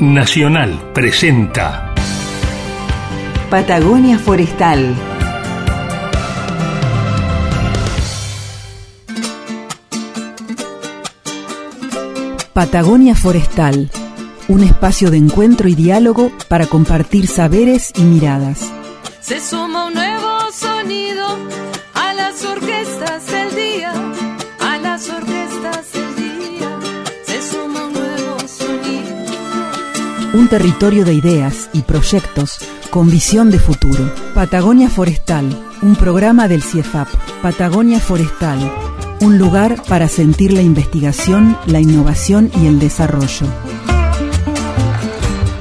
Nacional presenta Patagonia Forestal. Patagonia Forestal, un espacio de encuentro y diálogo para compartir saberes y miradas. Se suma un nuevo sonido a las orquestas Un territorio de ideas y proyectos con visión de futuro. Patagonia Forestal, un programa del CIEFAP. Patagonia Forestal, un lugar para sentir la investigación, la innovación y el desarrollo.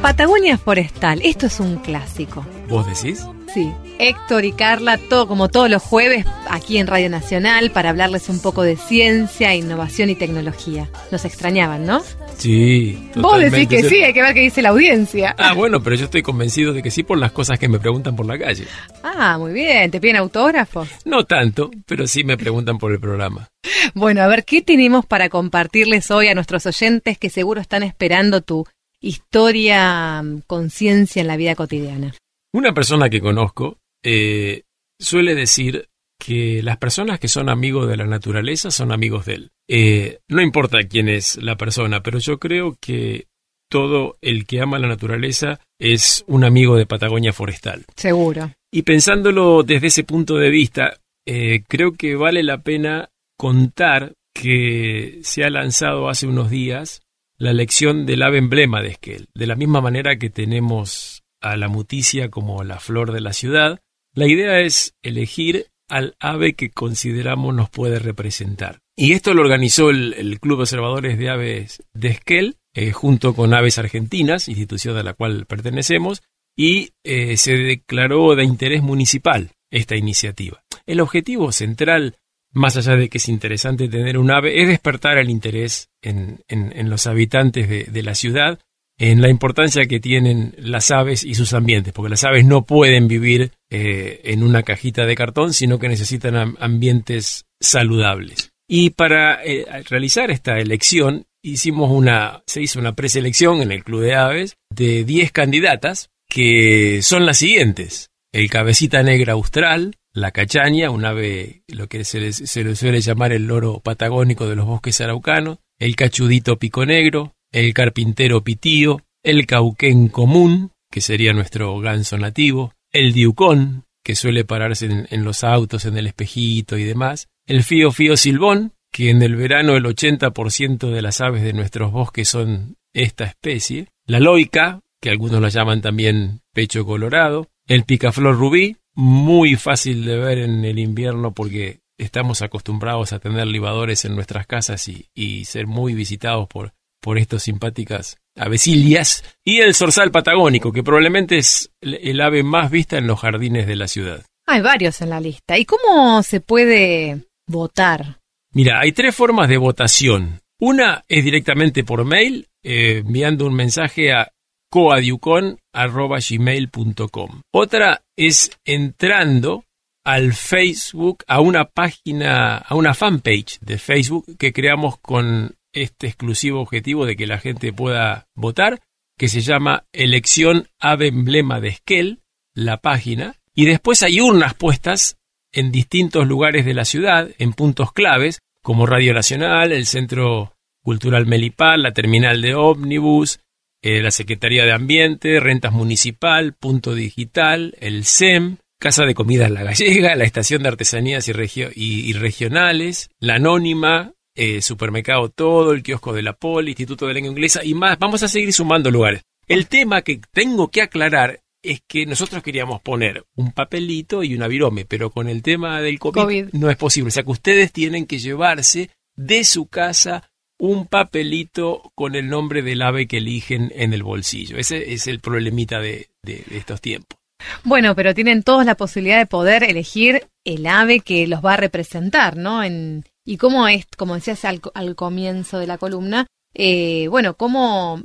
Patagonia Forestal, esto es un clásico. ¿Vos decís? Sí, Héctor y Carla, todo como todos los jueves aquí en Radio Nacional para hablarles un poco de ciencia, innovación y tecnología. Nos extrañaban, ¿no? Sí. Vos decís totalmente. que sí, hay que ver qué dice la audiencia. Ah, bueno, pero yo estoy convencido de que sí por las cosas que me preguntan por la calle. Ah, muy bien, ¿te piden autógrafos? No tanto, pero sí me preguntan por el programa. Bueno, a ver, ¿qué tenemos para compartirles hoy a nuestros oyentes que seguro están esperando tu historia, mm, conciencia en la vida cotidiana? Una persona que conozco eh, suele decir que las personas que son amigos de la naturaleza son amigos de él. Eh, no importa quién es la persona, pero yo creo que todo el que ama la naturaleza es un amigo de Patagonia Forestal. Seguro. Y pensándolo desde ese punto de vista, eh, creo que vale la pena contar que se ha lanzado hace unos días la elección del ave emblema de Esquel. De la misma manera que tenemos a la muticia como la flor de la ciudad, la idea es elegir al ave que consideramos nos puede representar. Y esto lo organizó el, el Club de Observadores de Aves de Esquel, eh, junto con Aves Argentinas, institución a la cual pertenecemos, y eh, se declaró de interés municipal esta iniciativa. El objetivo central, más allá de que es interesante tener un ave, es despertar el interés en, en- en los habitantes de, de la ciudad en la importancia que tienen las aves y sus ambientes, porque las aves no pueden vivir eh, en una cajita de cartón, sino que necesitan am- ambientes saludables. Y para eh, realizar esta elección hicimos una, se hizo una preselección en el Club de Aves de 10 candidatas que son las siguientes. El cabecita negra austral, la cachaña, un ave, lo que se se le suele llamar el loro patagónico de los bosques araucanos, el cachudito pico negro, el carpintero pitío, el cauquén común, que sería nuestro ganso nativo, el diucón, que suele pararse en, los autos, en el espejito y demás, el fío fío silbón, que en el verano el 80% de las aves de nuestros bosques son esta especie, la loica, que algunos la llaman también pecho colorado, el picaflor rubí, muy fácil de ver en el invierno porque estamos acostumbrados a tener libadores en nuestras casas y, y ser muy visitados por, por estas simpáticas avecilias, y el zorzal patagónico, que probablemente es el, el ave más vista en los jardines de la ciudad. Hay varios en la lista. ¿Y cómo se puede votar? Mira, hay tres formas de votación. Una es directamente por mail, eh, enviando un mensaje a coadiucon.gmail.com. Otra es entrando al Facebook, a una página, a una fanpage de Facebook que creamos con este exclusivo objetivo de que la gente pueda votar, que se llama Elección Ave Emblema de Esquel, la página. Y después hay urnas puestas en distintos lugares de la ciudad, en puntos claves, como Radio Nacional, el Centro Cultural Melipal, la terminal de ómnibus, eh, la Secretaría de Ambiente, Rentas Municipal, Punto Digital, el SEM, Casa de Comidas La Gallega, la Estación de Artesanías y, regio- y- y Regionales, la Anónima, eh, Supermercado Todo, el Kiosco de la Poli, Instituto de Lengua Inglesa y más. Vamos a seguir sumando lugares. El tema que tengo que aclarar es que nosotros queríamos poner un papelito y una virome, pero con el tema del COVID, COVID. no es posible. O sea que ustedes tienen que llevarse de su casa un papelito con el nombre del ave que eligen en el bolsillo. Ese es el problemita de, de- de estos tiempos. Bueno, pero tienen todos la posibilidad de poder elegir el ave que los va a representar, ¿no? En, y cómo es, como decías al, al comienzo de la columna, eh, bueno, cómo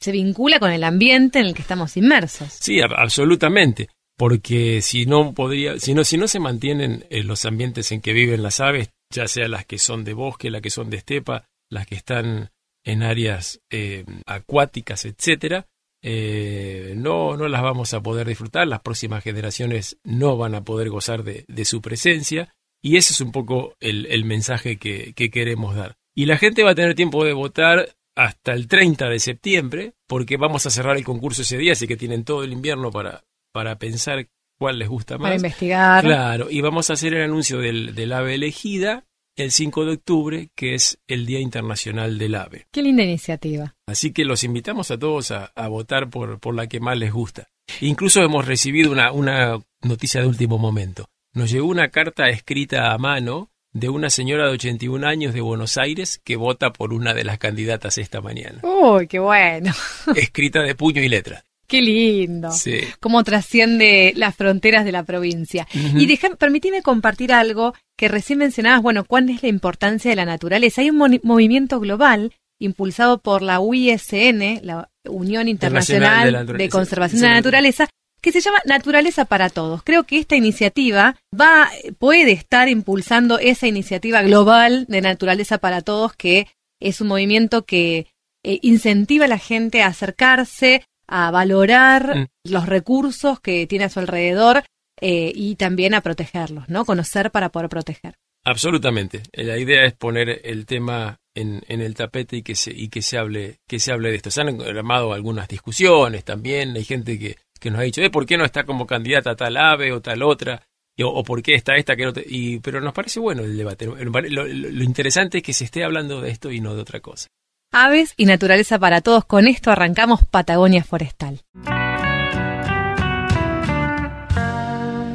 se vincula con el ambiente en el que estamos inmersos. Sí, ab- absolutamente. Porque si no podría, si no, si no se mantienen eh, los ambientes en que viven las aves, ya sea las que son de bosque, las que son de estepa, las que están en áreas eh, acuáticas, etcétera, eh, no, no las vamos a poder disfrutar, las próximas generaciones no van a poder gozar de, de su presencia y ese es un poco el, el mensaje que, que queremos dar. Y la gente va a tener tiempo de votar hasta el 30 de septiembre, porque vamos a cerrar el concurso ese día, así que tienen todo el invierno para, para pensar cuál les gusta más. Para investigar. Claro, y vamos a hacer el anuncio del, del ave elegida el 5 de octubre, que es el Día Internacional del Ave. Qué linda iniciativa. Así que los invitamos a todos a, a votar por, por la que más les gusta. Incluso hemos recibido una, una noticia de último momento. Nos llegó una carta escrita a mano de una señora de 81 años de Buenos Aires que vota por una de las candidatas esta mañana. Uy, qué bueno. Escrita de puño y letra. Qué lindo. Sí. Cómo trasciende las fronteras de la provincia. Y deja, permíteme compartir algo que recién mencionabas, bueno, cuál es la importancia de la naturaleza. Hay un movimiento global impulsado por la UISN, la Unión Internacional Internacional de la de, Naturaleza. Conservación de la Naturaleza, que se llama Naturaleza para Todos. Creo que esta iniciativa va, puede estar impulsando esa iniciativa global de Naturaleza para Todos, que es un movimiento que eh, incentiva a la gente a acercarse, a valorar Mm. los recursos que tiene a su alrededor eh, y también a protegerlos, ¿no? Conocer para poder proteger. Absolutamente. Eh, La idea es poner el tema en, en el tapete y que se y que se hable que se hable de esto. Se han armado algunas discusiones también. Hay gente que, que nos ha dicho, eh, ¿por qué no está como candidata tal ave o tal otra? Y- O, o por qué está esta que no te- y pero nos parece bueno el debate. Lo, lo- lo interesante es que se esté hablando de esto y no de otra cosa. Aves y naturaleza para todos. Con esto arrancamos Patagonia Forestal.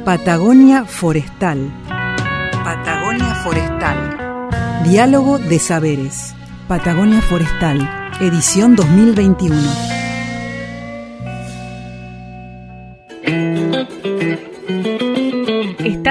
Patagonia Forestal. Patagonia Forestal. Diálogo de saberes. Patagonia Forestal. Edición 2021.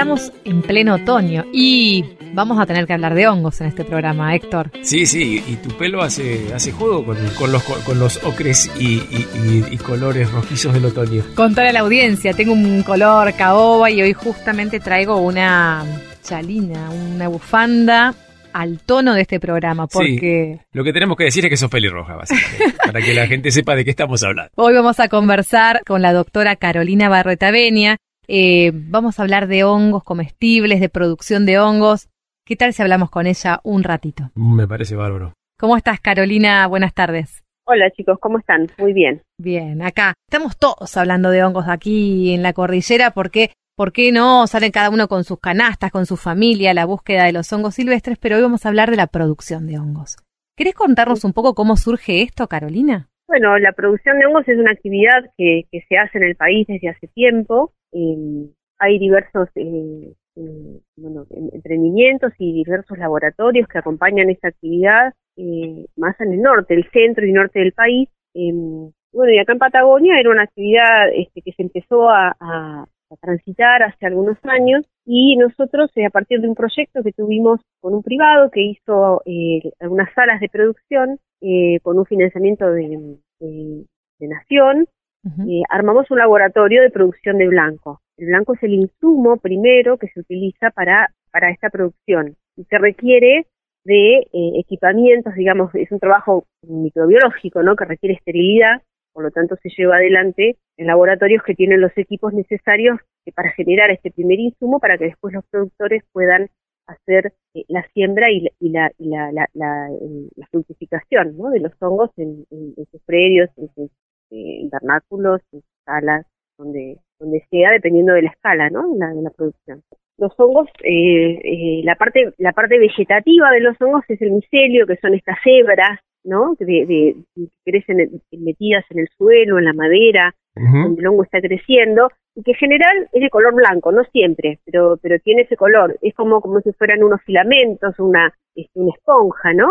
Estamos en pleno otoño y vamos a tener que hablar de hongos en este programa, Héctor. Sí, sí, y tu pelo hace, hace juego con, con los, con los ocres y, y- y- y colores rojizos del otoño. Contar a la audiencia, tengo un color caoba y hoy justamente traigo una chalina, una bufanda al tono de este programa, porque Lo que tenemos que decir es que sos pelirroja, básicamente, para que la gente sepa de qué estamos hablando. hoy vamos a conversar con la doctora Carolina Barreta Benia. Eh, vamos a hablar de hongos comestibles, de producción de hongos. ¿Qué tal si hablamos con ella un ratito? Me parece bárbaro. ¿Cómo estás, Carolina? Buenas tardes. Hola chicos, ¿cómo están? Muy bien. Bien, acá estamos todos hablando de hongos aquí en la cordillera porque, ¿por qué no? Salen cada uno con sus canastas, con su familia, a la búsqueda de los hongos silvestres, pero hoy vamos a hablar de la producción de hongos. ¿Querés contarnos un poco cómo surge esto, Carolina? Bueno, la producción de hongos es una actividad que, que se hace en el país desde hace tiempo. Eh, hay diversos eh, bueno, em- emprendimientos y diversos laboratorios que acompañan esta actividad eh, más en el norte, el centro y norte del país. Eh, bueno, y acá en Patagonia era una actividad este, que se empezó a, a- transitar hace algunos años y nosotros, eh, a partir de un proyecto que tuvimos con un privado que hizo eh, algunas salas de producción eh, con un financiamiento de Nación, Eh, armamos un laboratorio de producción de blanco. El blanco es el insumo primero que se utiliza para, para esta producción y se requiere de eh, equipamientos, digamos, es un trabajo microbiológico, ¿no? Que requiere esterilidad, por lo tanto se lleva adelante en laboratorios que tienen los equipos necesarios para generar este primer insumo para que después los productores puedan hacer eh, la siembra y la, y la, y la, la, la, eh, la fructificación ¿no? de los hongos en, en- en sus predios, en sus eh, invernáculos, en sus salas, donde, donde sea, dependiendo de la escala ¿no? la, de la producción. Los hongos, eh, eh, la parte la parte vegetativa de los hongos es el micelio, que son estas hebras, ¿no? De, de- que crecen en- metidas en el suelo, en la madera, donde el hongo está creciendo y que en general es de color blanco, no siempre, pero pero tiene ese color, es como como si fueran unos filamentos, una este, una esponja, ¿no?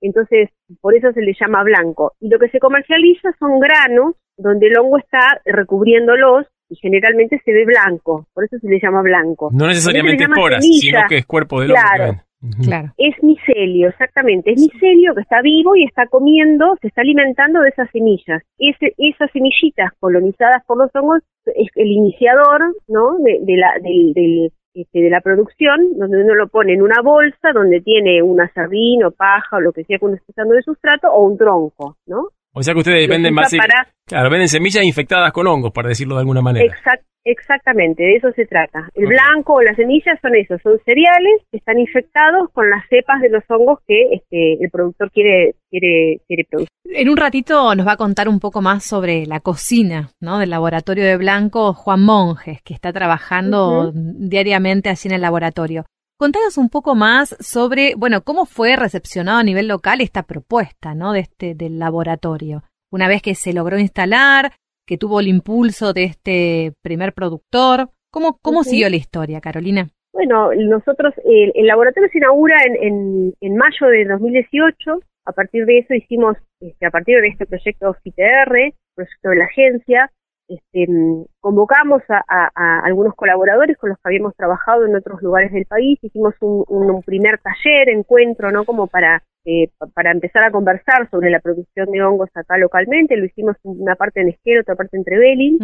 Entonces, por eso se le llama blanco. Y lo que se comercializa son granos donde el hongo está recubriéndolos y generalmente se ve blanco, por eso se le llama blanco. No necesariamente esporas, sino que es cuerpo del hongo. Claro. Ujú. Claro. Es micelio, exactamente. Es micelio que está vivo y está comiendo, se está alimentando de esas semillas. Ese, esas semillitas colonizadas por los hongos es el iniciador, ¿no? De, de la, del, del, este, de la producción, donde uno lo pone en una bolsa, donde tiene una sardina o paja o lo que sea que uno esté usando de sustrato, o un tronco, ¿no? O sea que ustedes venden para- Claro, venden semillas infectadas con hongos, para decirlo de alguna manera. Exact- exactamente, de eso se trata. El blanco o las semillas son esos, son cereales que están infectados con las cepas de los hongos que este, el productor quiere, quiere, quiere producir. En un ratito nos va a contar un poco más sobre la cocina, ¿no? Del laboratorio de Blanco Juan Monjes, que está trabajando diariamente así en el laboratorio. Contanos un poco más sobre, bueno, cómo fue recepcionado a nivel local esta propuesta, ¿no? De este, del laboratorio. Una vez que se logró instalar, que tuvo el impulso de este primer productor. ¿Cómo, cómo siguió la historia, Carolina? Bueno, nosotros, el, el laboratorio se inaugura en, en, en mayo de 2018. A partir de eso hicimos, este, a partir de este proyecto FITR, proyecto de la agencia, este, mm, convocamos a, a- a algunos colaboradores con los que habíamos trabajado en otros lugares del país. Hicimos un, un- un primer taller, encuentro, ¿no? Como para, eh, pa- para empezar a conversar sobre la producción de hongos acá localmente. Lo hicimos una parte en Esquero, otra parte en Trevelin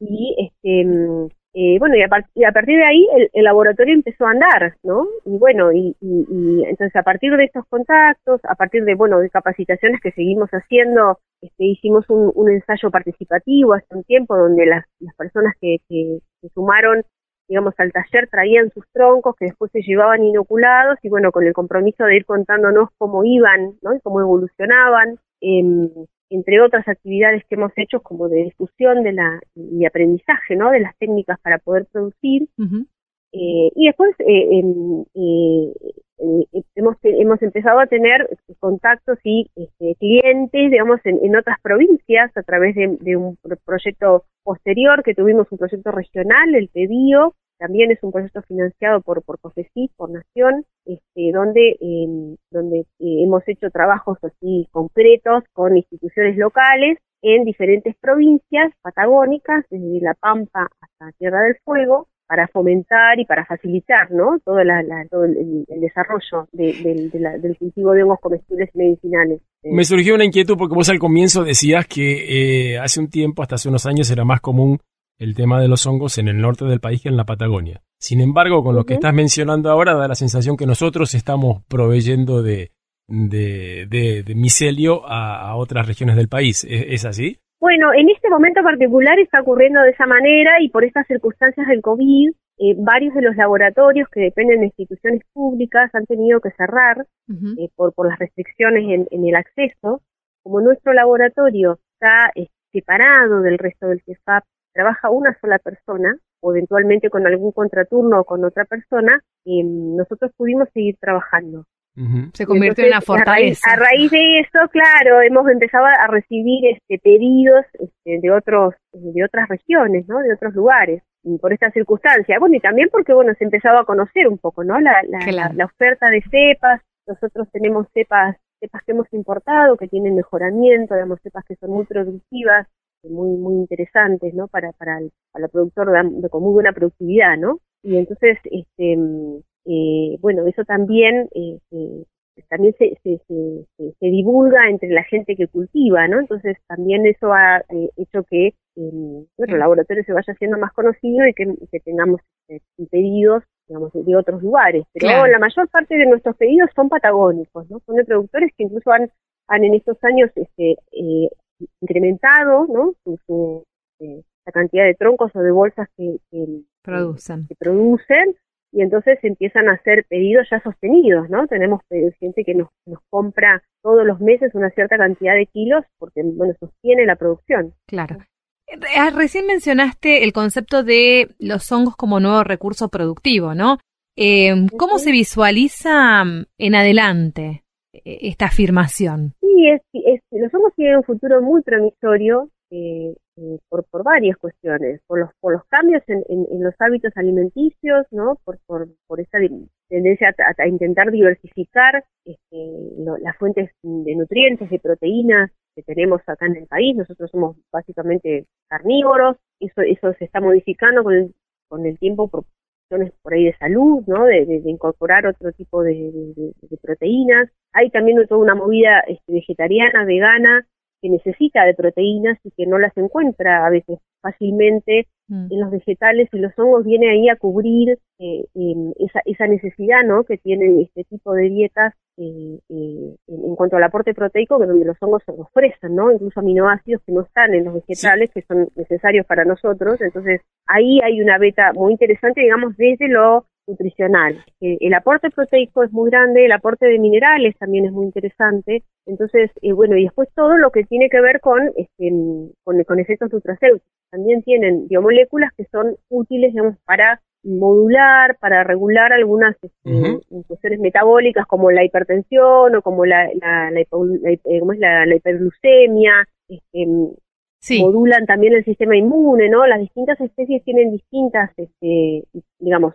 y este mm, eh, bueno y a, partir de ahí el, laboratorio empezó a andar no y bueno y, y- entonces a partir de estos contactos a partir de bueno de capacitaciones que seguimos haciendo este, hicimos un, ensayo participativo hace un tiempo donde las, las personas que, que se sumaron digamos al taller traían sus troncos que después se llevaban inoculados y bueno con el compromiso de ir contándonos cómo iban no y cómo evolucionaban. Em, entre otras actividades que hemos hecho como de difusión de la y aprendizaje no de las técnicas para poder producir. Eh, y después eh, em, eh, eh, hemos hemos empezado a tener contactos y este, clientes digamos en, en otras provincias a través de, de un pro- proyecto posterior que tuvimos un proyecto regional el PEDIO también es un proyecto financiado por por COFECIT, por Nación, este, donde em, donde eh, hemos hecho trabajos así concretos con instituciones locales en diferentes provincias patagónicas, desde La Pampa hasta Tierra del Fuego, para fomentar y para facilitar ¿no? todo, la, la- todo el, el- desarrollo de- de la- del cultivo de hongos comestibles medicinales. Me surgió una inquietud porque vos al comienzo decías que eh, hace un tiempo, hasta hace unos años, era más común el tema de los hongos en el norte del país que en la Patagonia. Sin embargo, con lo que estás mencionando ahora, da la sensación que nosotros estamos proveyendo de, de, de- de micelio a, a otras regiones del país. ¿Es, es así? Bueno, en este momento particular está ocurriendo de esa manera y por estas circunstancias del COVID, eh, varios de los laboratorios que dependen de instituciones públicas han tenido que cerrar eh, por, por las restricciones en, en el acceso. Como nuestro laboratorio está eh, separado del resto del CEFAP, trabaja una sola persona, o eventualmente con algún contraturno o con otra persona, eh, nosotros pudimos seguir trabajando. Se convirtió en una Entonces, a raíz- fortaleza. A raíz, de eso, claro, hemos empezado a recibir este pedidos este, de otros de otras regiones, ¿no? De otros lugares y por esta circunstancia. Bueno, y también porque bueno, se empezaba a conocer un poco, ¿no? La, la, Claro. la- la oferta de cepas. Nosotros tenemos cepas cepas que hemos importado que tienen mejoramiento, digamos cepas que son muy productivas, muy muy interesantes, ¿no? Para para el, para el productor de, con muy buena productividad, ¿no? Y entonces este mm, eh, bueno, eso también eh, eh, también se, se, se, se- se divulga entre la gente que cultiva, ¿no? Entonces también eso ha eh, hecho que eh, bueno, el laboratorio se vaya haciendo más conocido y que, que tengamos eh, pedidos, digamos, de, otros lugares. Pero Claro. la mayor parte de nuestros pedidos son patagónicos, ¿no? Son de productores que incluso han, han en estos años este, eh, incrementado, ¿no? Eh, la cantidad de troncos o de bolsas que, que, Producen. que producen y entonces empiezan a hacer pedidos ya sostenidos, ¿no? Tenemos eh, gente que nos, nos compra todos los meses una cierta cantidad de kilos porque, bueno, sostiene la producción. Claro. Eh, Recién mencionaste el concepto de los hongos como nuevo recurso productivo, ¿no? Eh, ¿Cómo se visualiza mm, en adelante esta afirmación? Sí, es, los hongos tienen un futuro muy promisorio eh, eh, por, por varias cuestiones, por los, por los cambios en, en- en los hábitos alimenticios, ¿no? Por, por, esa tendencia a, intentar diversificar este, las fuentes de nutrientes, de proteínas que tenemos acá en el país. Nosotros somos básicamente carnívoros, eso, eso se está modificando con el, con el tiempo por cuestiones por ahí de salud, ¿no? De, de- de incorporar otro tipo de, de- de- de proteínas. Hay también toda una movida este, vegetariana, vegana, que necesita de proteínas y que no las encuentra a veces fácilmente Mm. en los vegetales y los hongos viene ahí a cubrir eh, em, esa, esa necesidad ¿no? que tienen este tipo de dietas eh, eh, en cuanto al aporte proteico que donde los hongos se ofrecen, ¿no? Incluso aminoácidos que no están en los vegetales, que son necesarios para nosotros. Entonces, ahí hay una beta muy interesante, digamos, desde lo nutricional. el aporte proteico es muy grande, el aporte de minerales también es muy interesante. Entonces, eh, bueno, y después todo lo que tiene que ver con, este, con, con efectos nutracéuticos. También tienen biomoléculas que son útiles, digamos, para modular para regular algunas este, metabólicas como la hipertensión o como la, la, la, la, hiperglucemia, este, modulan también el sistema inmune, ¿no? Las distintas especies tienen distintas, este, digamos,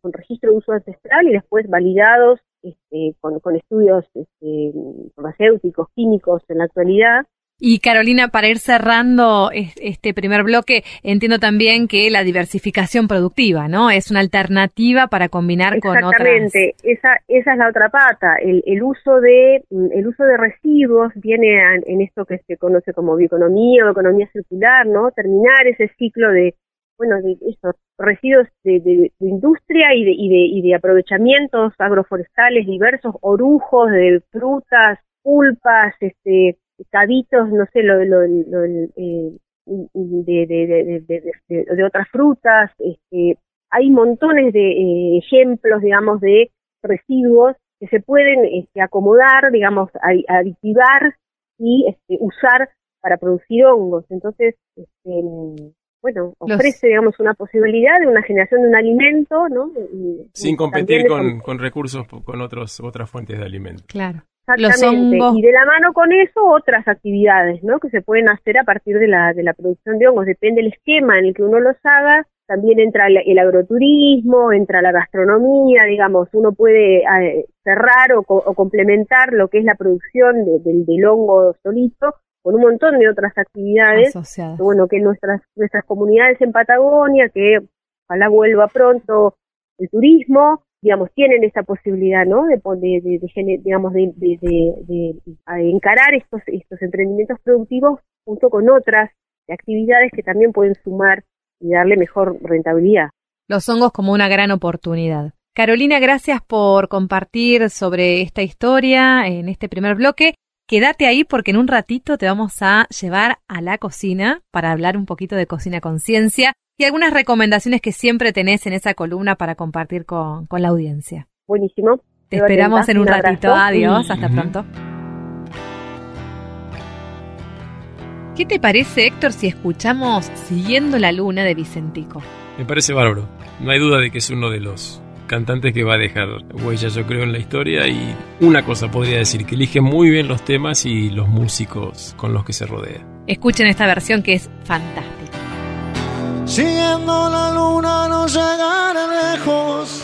con registro de uso ancestral y después validados este, con, con estudios este, farmacéuticos, químicos en la actualidad. Y Carolina, para ir cerrando este primer bloque, entiendo también que la diversificación productiva, ¿no? Es una alternativa para combinar con otras. Exactamente, esa, esa es la otra pata. El, el, uso de el uso de residuos viene en esto que se conoce como bioeconomía o economía circular, ¿no? Terminar ese ciclo de bueno, de esos residuos de, de, industria y de, y, de, y de aprovechamientos agroforestales diversos, orujos de frutas, pulpas, este, cabitos, no sé, lo, lo, eh, de, de, de, otras frutas. Este, hay montones de eh, ejemplos, digamos, de residuos que se pueden este, acomodar, digamos, aditivar y este, usar para producir hongos. Entonces, este, bueno, ofrece, digamos, una posibilidad de una generación de un alimento, ¿no? Sin competir con, con recursos, con otros, otras fuentes de alimento. Claro. Exactamente. Y de la mano con eso, otras actividades, ¿no? Que se pueden hacer a partir de la, de la producción de hongos. Depende del esquema en el que uno los haga. También entra el, agroturismo, entra la gastronomía, digamos. Uno puede eh, cerrar o, complementar lo que es la producción del hongo solito con un montón de otras actividades. bueno, que nuestras, nuestras comunidades en Patagonia, que ojalá vuelva pronto el turismo, digamos, tienen esa posibilidad, ¿no? De, de, de, digamos, de, de, encarar estos, estos emprendimientos productivos junto con otras actividades que también pueden sumar y darle mejor rentabilidad. Los hongos como una gran oportunidad. Carolina, gracias por compartir sobre esta historia en este primer bloque. Quédate ahí porque en un ratito te vamos a llevar a la cocina para hablar un poquito de cocina conciencia y algunas recomendaciones que siempre tenés en esa columna para compartir con, la audiencia. Buenísimo. Te esperamos en un, ratito. Adiós, hasta pronto. ¿Qué te parece, Héctor, si escuchamos Siguiendo la Luna de Vicentico? Me parece bárbaro. No hay duda de que es uno de los cantantes que va a dejar huella, yo creo, en la historia. Y una cosa podría decir, que elige muy bien los temas y los músicos con los que se rodea. Escuchen esta versión que es fantástica. Siguiendo la luna no llegaré lejos,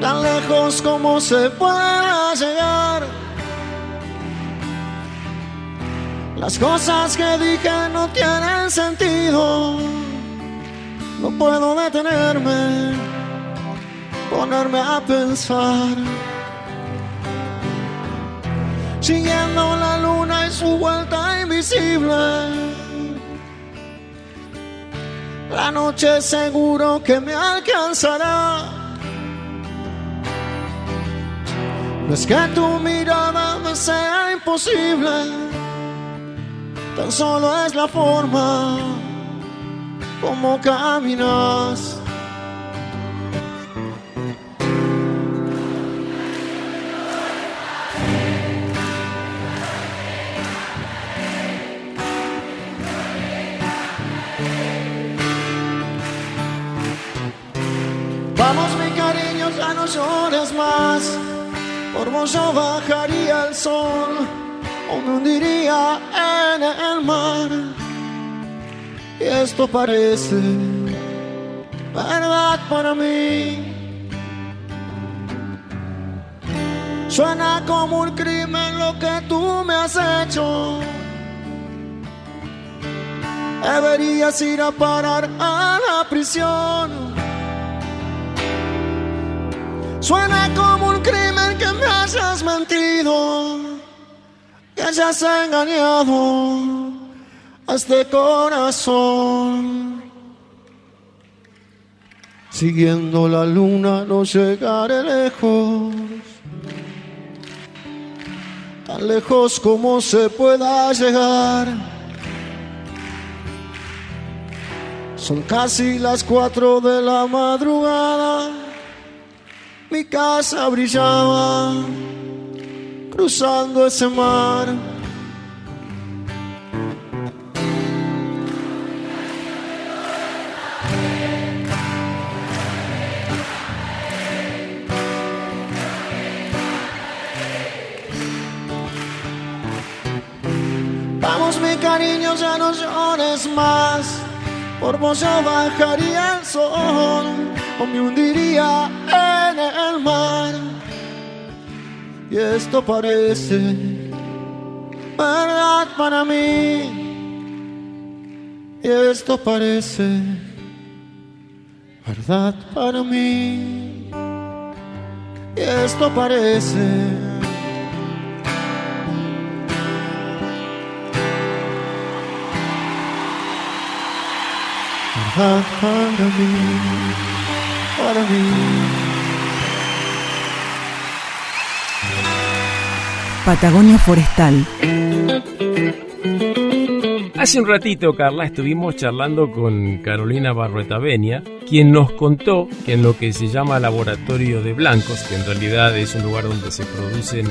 tan lejos como se pueda llegar. Las cosas que dije no tienen sentido, no puedo detenerme, ponerme a pensar. Siguiendo la luna y su vuelta invisible la noche seguro que me alcanzará. No es que tu mirada me sea imposible, tan solo es la forma como caminas. Vamos mi cariño, ya no llores más. Por vos bajaría el sol o me hundiría en el mar. Y esto parece verdad para mí. Suena como un crimen lo que tú me has hecho. Deberías ir a parar a la prisión. Suena como un crimen que me hayas mentido, que hayas engañado a este corazón. Siguiendo la luna no llegaré lejos, tan lejos como se pueda llegar. Son casi las cuatro de la madrugada, mi casa brillaba cruzando ese mar. Cariño, ya no llores más. Por vos yo bajaría el sol o me hundiría en el mar. Y esto parece verdad para mí. Y esto parece verdad para mí. Y esto parece para mí. Para mí. Patagonia Forestal. Hace un ratito, Carla, estuvimos charlando con Carolina Barrueta Benia, quien nos contó que en lo que se llama laboratorio de blancos, que en realidad es un lugar donde se producen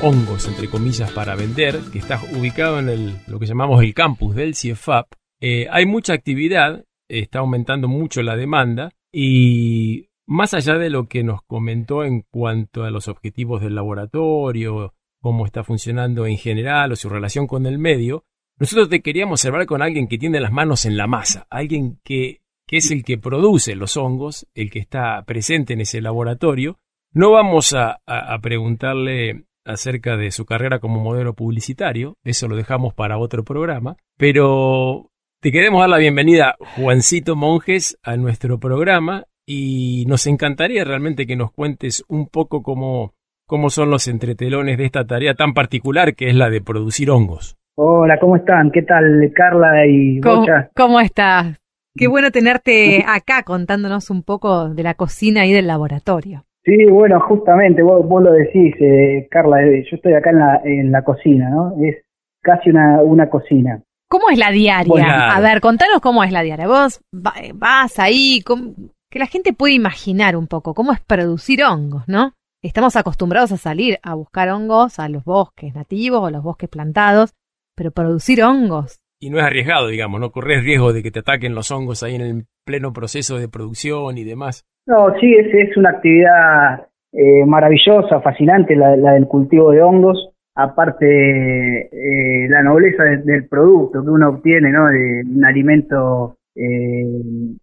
hongos, entre comillas, para vender, que está ubicado en el, lo que llamamos el campus del CIEFAP, eh, hay mucha actividad, está aumentando mucho la demanda y más allá de lo que nos comentó en cuanto a los objetivos del laboratorio, cómo está funcionando en general o su relación con el medio, nosotros te queríamos hablar con alguien que tiene las manos en la masa, alguien que, que es el que produce los hongos, el que está presente en ese laboratorio. No vamos a, a preguntarle acerca de su carrera como modelo publicitario, eso lo dejamos para otro programa, pero te queremos dar la bienvenida, Juancito Monjes, a nuestro programa y nos encantaría realmente que nos cuentes un poco cómo, cómo son los entretelones de esta tarea tan particular que es la de producir hongos. Hola, ¿cómo están? ¿Qué tal, Carla y ¿Cómo, Bocha? cómo estás? Qué bueno tenerte acá contándonos un poco de la cocina y del laboratorio. Sí, bueno, justamente, vos, vos lo decís, eh, Carla, eh, yo estoy acá en la, en la cocina, ¿no? Es casi una, una cocina. ¿Cómo es la diaria? Bueno. A ver, contanos cómo es la diaria. Vos va- vas ahí, cómo- que la gente puede imaginar un poco cómo es producir hongos, ¿no? Estamos acostumbrados a salir a buscar hongos a los bosques nativos o los bosques plantados, pero producir hongos. Y no es arriesgado, digamos, no corres riesgo de que te ataquen los hongos ahí en el pleno proceso de producción y demás. No, sí, es, es una actividad eh, maravillosa, fascinante, la, la del cultivo de hongos. Aparte, eh, la nobleza de- del producto que uno obtiene, ¿no? De un alimento eh,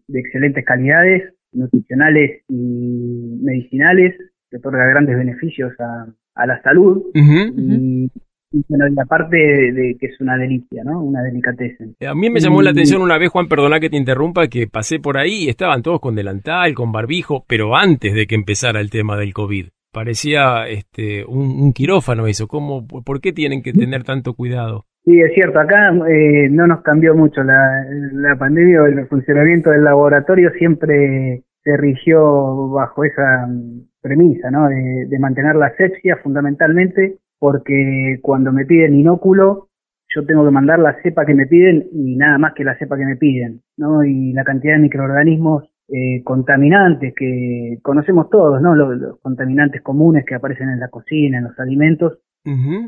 de excelentes calidades, nutricionales y medicinales, que otorga grandes beneficios a, a la salud. Y, y, bueno, y aparte de, de que es una delicia, ¿no? Una delicatessen. A mí me llamó la atención una vez, Juan, perdona que te interrumpa, que pasé por ahí y estaban todos con delantal, con barbijo, pero antes de que empezara el tema del COVID. Parecía este, un, quirófano eso. ¿Cómo, ¿Por qué tienen que tener tanto cuidado? Sí, es cierto, acá eh, no nos cambió mucho la, la pandemia, el funcionamiento del laboratorio siempre se rigió bajo esa mm, premisa, ¿no? De, de mantener la asepsia fundamentalmente, porque cuando me piden inóculo, yo tengo que mandar la cepa que me piden y nada más que la cepa que me piden, ¿no? Y la cantidad de microorganismos eh, contaminantes que conocemos todos, ¿no? Los, los contaminantes comunes que aparecen en la cocina, en los alimentos,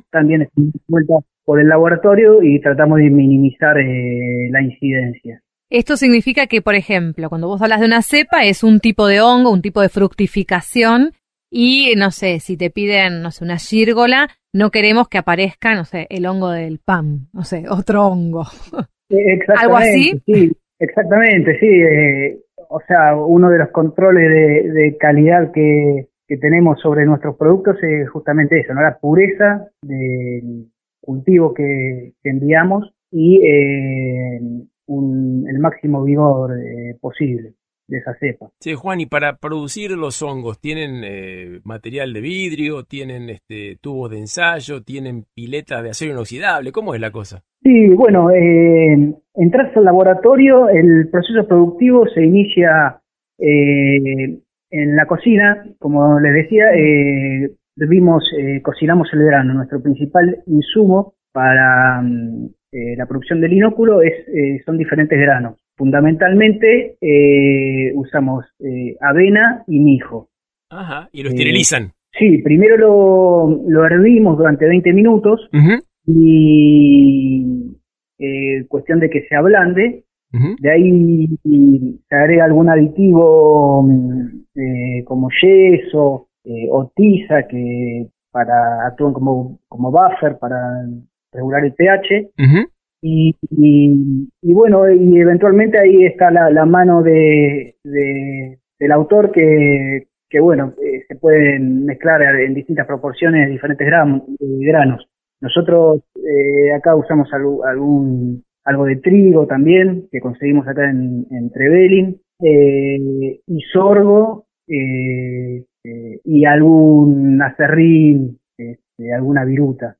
también están vueltas por el laboratorio y tratamos de minimizar eh, la incidencia. Esto significa que, por ejemplo, cuando vos hablas de una cepa, es un tipo de hongo, un tipo de fructificación, y no sé, si te piden, no sé, una gírgola, no queremos que aparezca, no sé, el hongo del pan, no sé, otro hongo. Eh, Exactamente, ¿Algo así? Sí, exactamente, sí. eh, o sea, uno de los controles de, de calidad que, que tenemos sobre nuestros productos es justamente eso, ¿no? La pureza del cultivo que, enviamos y eh, un- el máximo vigor eh, posible de esa cepa. Sí, Juan, y para producir los hongos, ¿tienen eh, material de vidrio? ¿Tienen este, tubos de ensayo? ¿Tienen piletas de acero inoxidable? ¿Cómo es la cosa? Sí, bueno, eh, entras al laboratorio, el proceso productivo se inicia Eh, en la cocina, como les decía, eh, vimos, eh, cocinamos el grano. Nuestro principal insumo para mm, eh, la producción del inóculo es, eh, son diferentes granos. Fundamentalmente eh, usamos eh, avena y mijo. Ajá, y lo Eh, esterilizan. Sí, primero lo, lo hervimos durante 20 minutos Ujú, y eh, cuestión de que se ablande. De ahí se agrega algún aditivo mm, como yeso o tiza que para actúan como, como buffer para regular el pH. Y, y, y bueno, y eventualmente ahí está la, la mano de, de- del autor que, que bueno, eh, se pueden mezclar en distintas proporciones diferentes eh, granos. Nosotros eh, acá usamos algo, algún, algo de trigo también, que conseguimos acá en, en Trevelin, eh, y sorgo, y algún acerrín, este, alguna viruta.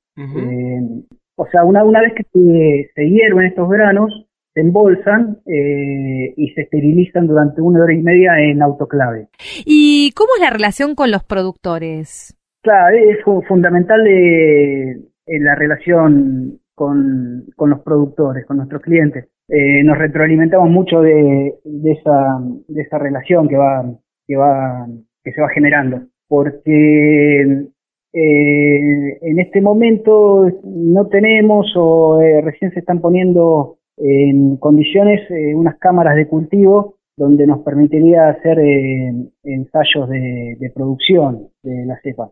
O sea, una, una vez que se, se hierven estos granos, se embolsan eh, y se esterilizan durante una hora y media en autoclave. ¿Y cómo es la relación con los productores? Claro, es fu- fundamental eh, en la relación con, con los productores, con nuestros clientes. Eh, nos retroalimentamos mucho de, de esa, de esa relación que va, que va, que se va generando, porque eh, en este momento no tenemos o eh, recién se están poniendo en condiciones eh, unas cámaras de cultivo donde nos permitiría hacer ensayos de, producción de la cepa.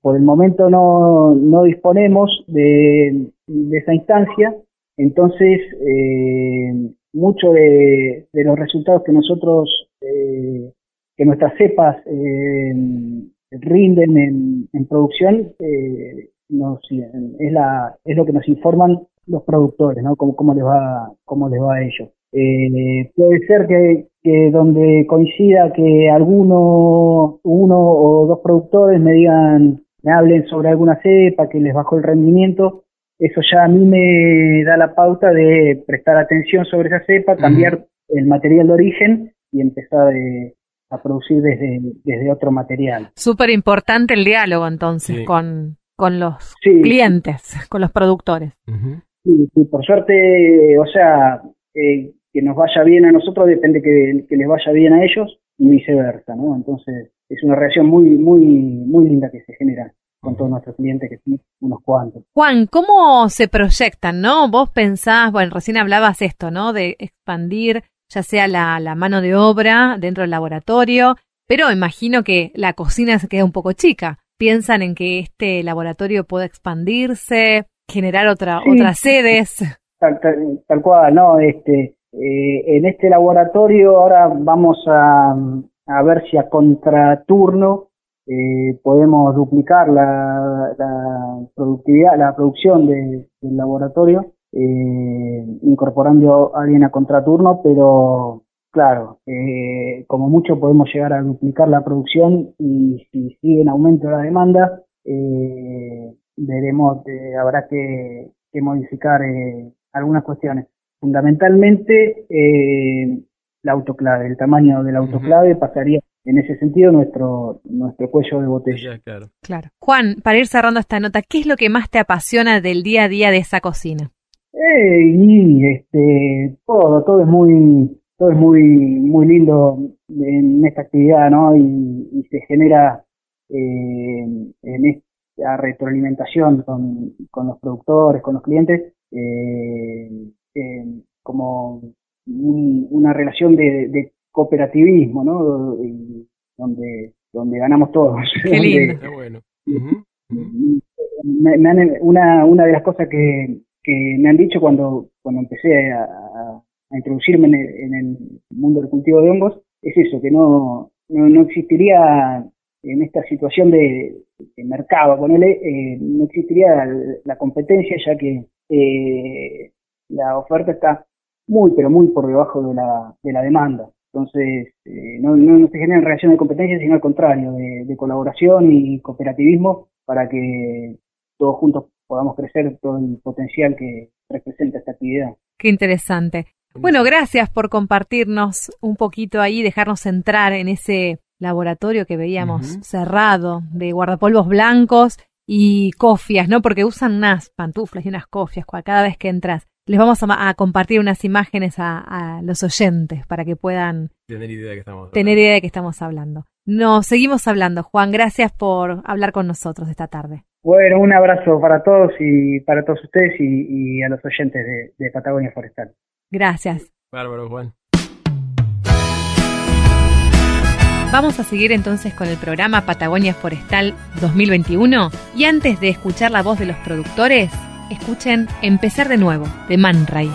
Por el momento no, no disponemos de, esa instancia, entonces eh, mucho de, de los resultados que nosotros, que nuestras cepas rinden en, en producción, eh, nos, es, la, es lo que nos informan los productores, ¿no? Cómo, cómo les va, cómo les va a ellos. Eh, puede ser que, que donde coincida que alguno, uno o dos productores me digan, me hablen sobre alguna cepa que les bajó el rendimiento, eso ya a mí me da la pauta de prestar atención sobre esa cepa, cambiar el material de origen y empezar eh, a producir desde, desde otro material. Súper importante el diálogo entonces Sí. con, con los Sí. clientes, con los productores. Sí, sí, por suerte, o sea, eh, que nos vaya bien a nosotros depende que, que les vaya bien a ellos y viceversa, ¿no? Entonces, es una relación muy, muy, muy linda que se genera con todos nuestros clientes, que son unos cuantos. Juan, ¿cómo se proyectan, no? Vos pensás, bueno, recién hablabas esto, ¿no? De expandir ya sea la, la mano de obra dentro del laboratorio, pero imagino que la cocina se queda un poco chica. ¿Piensan en que este laboratorio pueda expandirse, generar otra, Sí. otras sedes? Tal, tal, tal cual, ¿no? Este, eh, en este laboratorio ahora vamos a, a ver si a contraturno eh, podemos duplicar la, la productividad, la producción de- del laboratorio, eh, incorporando a alguien a contraturno, pero claro, eh, como mucho podemos llegar a duplicar la producción y si sigue en aumento la demanda, eh, veremos, eh, habrá que, que modificar eh, algunas cuestiones. Fundamentalmente, eh, la autoclave, el tamaño del autoclave pasaría en ese sentido nuestro, nuestro cuello de botella. Ya, claro. Claro. Juan, para ir cerrando esta nota, ¿qué es lo que más te apasiona del día a día de esa cocina? Eh, y este, todo, todo es muy, todo es muy, muy lindo en esta actividad, ¿no? Y, y se genera eh, en esta retroalimentación con, con los productores, con los clientes, eh, eh, como un- una relación de, de cooperativismo, ¿no? Y donde, donde ganamos todos. Qué donde- lindo. Está bueno. Me han- una, una de las cosas que, que me han dicho cuando, cuando empecé a, a- introducirme en el, en el mundo del cultivo de hongos es eso, que no, no, no existiría en esta situación de, mercado, ponele, eh, no existiría la competencia ya que eh, la oferta está muy, pero muy por debajo de la, de la demanda. Entonces, eh, no, no, se generan relaciones de competencia, sino al contrario, de colaboración y cooperativismo para que todos juntos podamos crecer todo el potencial que representa esta actividad. Qué interesante. Bueno, gracias por compartirnos un poquito ahí, dejarnos entrar en ese laboratorio que veíamos cerrado de guardapolvos blancos y cofias, ¿no? Porque usan unas pantuflas y unas cofias cada vez que entras. Les vamos a, compartir unas imágenes a, a los oyentes para que puedan Tener idea de que estamos tener idea de qué estamos hablando. Nos seguimos hablando. Juan, gracias por hablar con nosotros esta tarde. Bueno, un abrazo para todos y para todos ustedes y, y a los oyentes de, de Patagonia Forestal. Gracias. Bárbaro, Juan. Vamos a seguir entonces con el programa Patagonia Forestal 2021 y antes de escuchar la voz de los productores, escuchen Empezar de nuevo de Man Ray.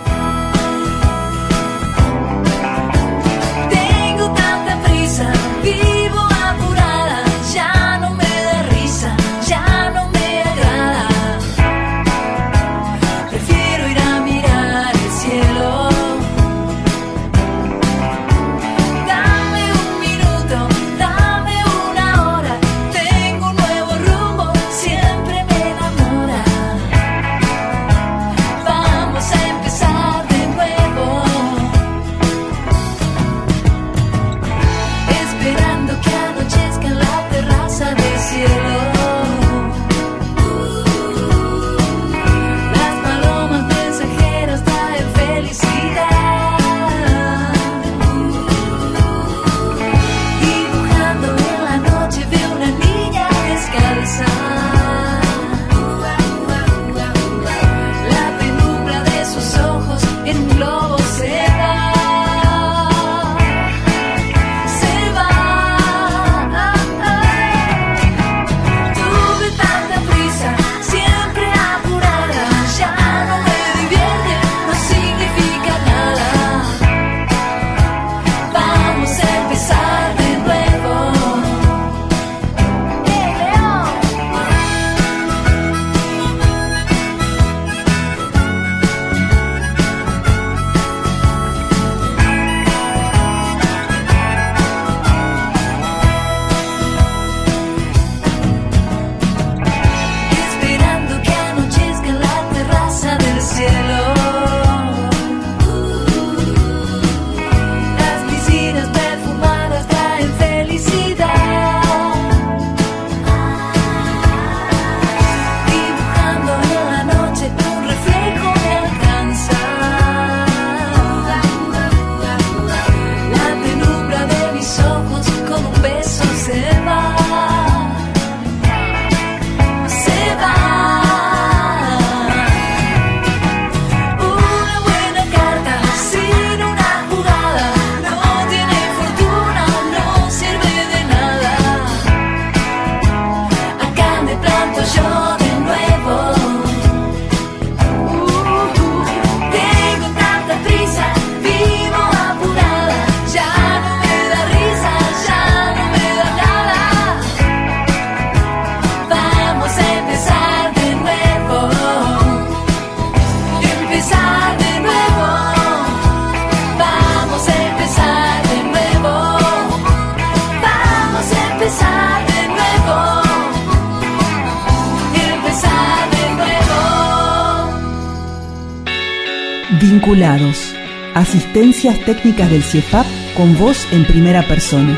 Asistencias técnicas del CIEFAP con voz en primera persona.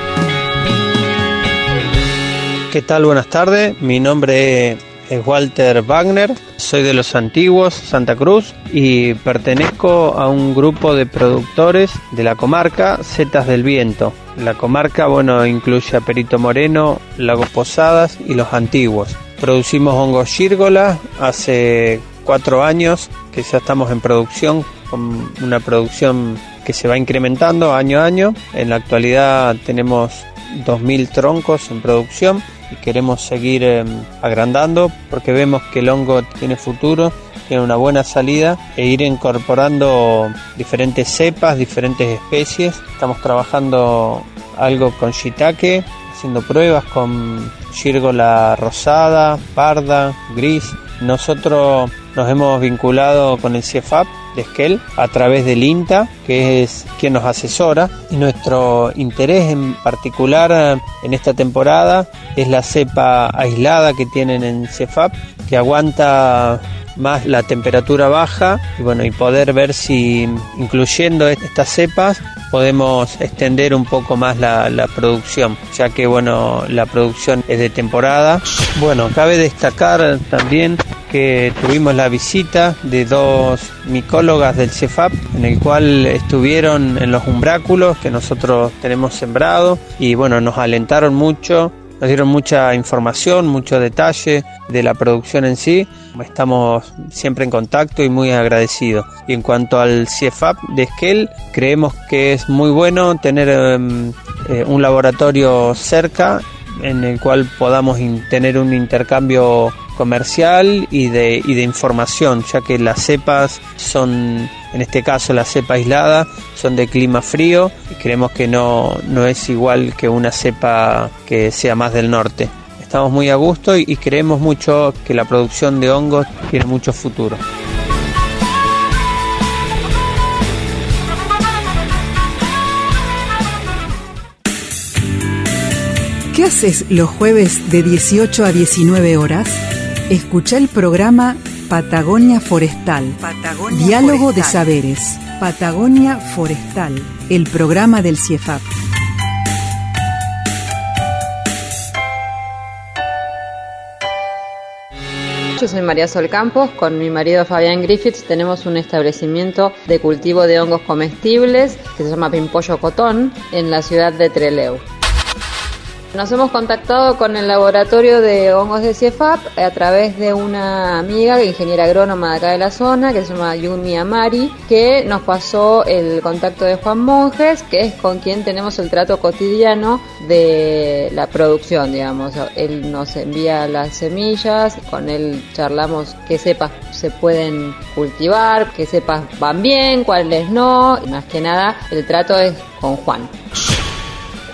¿Qué tal? Buenas tardes. Mi nombre es Walter Wagner. Soy de los antiguos Santa Cruz y pertenezco a un grupo de productores de la comarca Zetas del Viento. La comarca, bueno, incluye a Perito Moreno, Lagos Posadas y los antiguos. Producimos hongos gírgola hace cuatro años que ya estamos en producción con una producción que se va incrementando año a año. En la actualidad tenemos 2.000 troncos en producción y queremos seguir eh, agrandando porque vemos que el hongo tiene futuro, tiene una buena salida e ir incorporando diferentes cepas, diferentes especies. Estamos trabajando algo con shiitake, haciendo pruebas con gírgola rosada, parda, gris. Nosotros nos hemos vinculado con el CIEFAP de Esquel a través del INTA, que es quien nos asesora. Y nuestro interés en particular eh, en esta temporada es la cepa aislada que tienen en CIEFAP, que aguanta más la temperatura baja y bueno, y poder ver si incluyendo estas cepas podemos extender un poco más la, la, producción, ya que bueno, la producción es de temporada. Bueno, cabe destacar también que tuvimos la visita de dos micólogas del CEFAP, en el cual estuvieron en los umbráculos que nosotros tenemos sembrado y bueno, nos alentaron mucho nos dieron mucha información, mucho detalle de la producción en sí. Estamos siempre en contacto y muy agradecidos. Y en cuanto al CIEFAP de Esquel, creemos que es muy bueno tener em, eh, un laboratorio cerca en el cual podamos tener un intercambio comercial y de, y de información, ya que las cepas son, en este caso la cepa aislada, son de clima frío y creemos que no, no es igual que una cepa que sea más del norte. Estamos muy a gusto y, y creemos mucho que la producción de hongos tiene mucho futuro. ¿Qué haces los jueves de 18 a 19 horas? Escucha el programa Patagonia Forestal. Diálogo de Saberes. Patagonia Forestal, el programa del CIEFAP. Yo soy María Sol Campos, con mi marido Fabián Griffiths tenemos un establecimiento de cultivo de hongos comestibles que se llama Pimpollo Cotón en la ciudad de Treleu. Nos hemos contactado con el laboratorio de hongos de CIEFAP a través de una amiga, ingeniera agrónoma de acá de la zona, que se llama Yumi Amari, que nos pasó el contacto de Juan Monjes, que es con quien tenemos el trato cotidiano de la producción, digamos. Él nos envía las semillas, con él charlamos qué cepas se pueden cultivar, qué cepas van bien, cuáles no, y más que nada el trato es con Juan.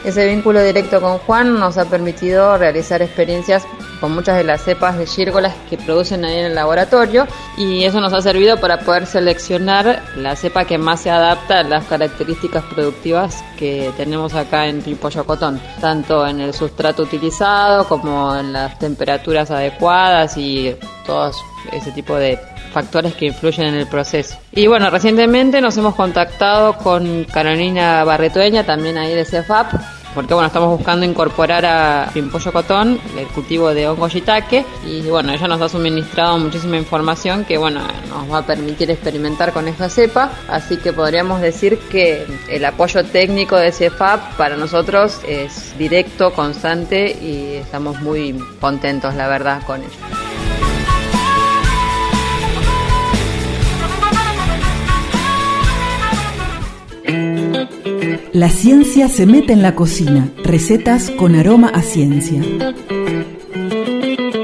Ese vínculo directo con Juan nos ha permitido realizar experiencias con muchas de las cepas de gírgolas que producen ahí en el laboratorio y eso nos ha servido para poder seleccionar la cepa que más se adapta a las características productivas que tenemos acá en Pimpollo Cotón, tanto en el sustrato utilizado como en las temperaturas adecuadas y todos ese tipo de factores que influyen en el proceso. Y bueno, recientemente nos hemos contactado con Carolina Barretueña, también ahí de CEFAP, porque bueno, estamos buscando incorporar a Pimpollo Cotón, el cultivo de hongo shiitake, y bueno, ella nos ha suministrado muchísima información que bueno, nos va a permitir experimentar con esta cepa, así que podríamos decir que el apoyo técnico de CEFAP para nosotros es directo, constante y estamos muy contentos, la verdad, con ello. La ciencia se mete en la cocina. Recetas con aroma a ciencia.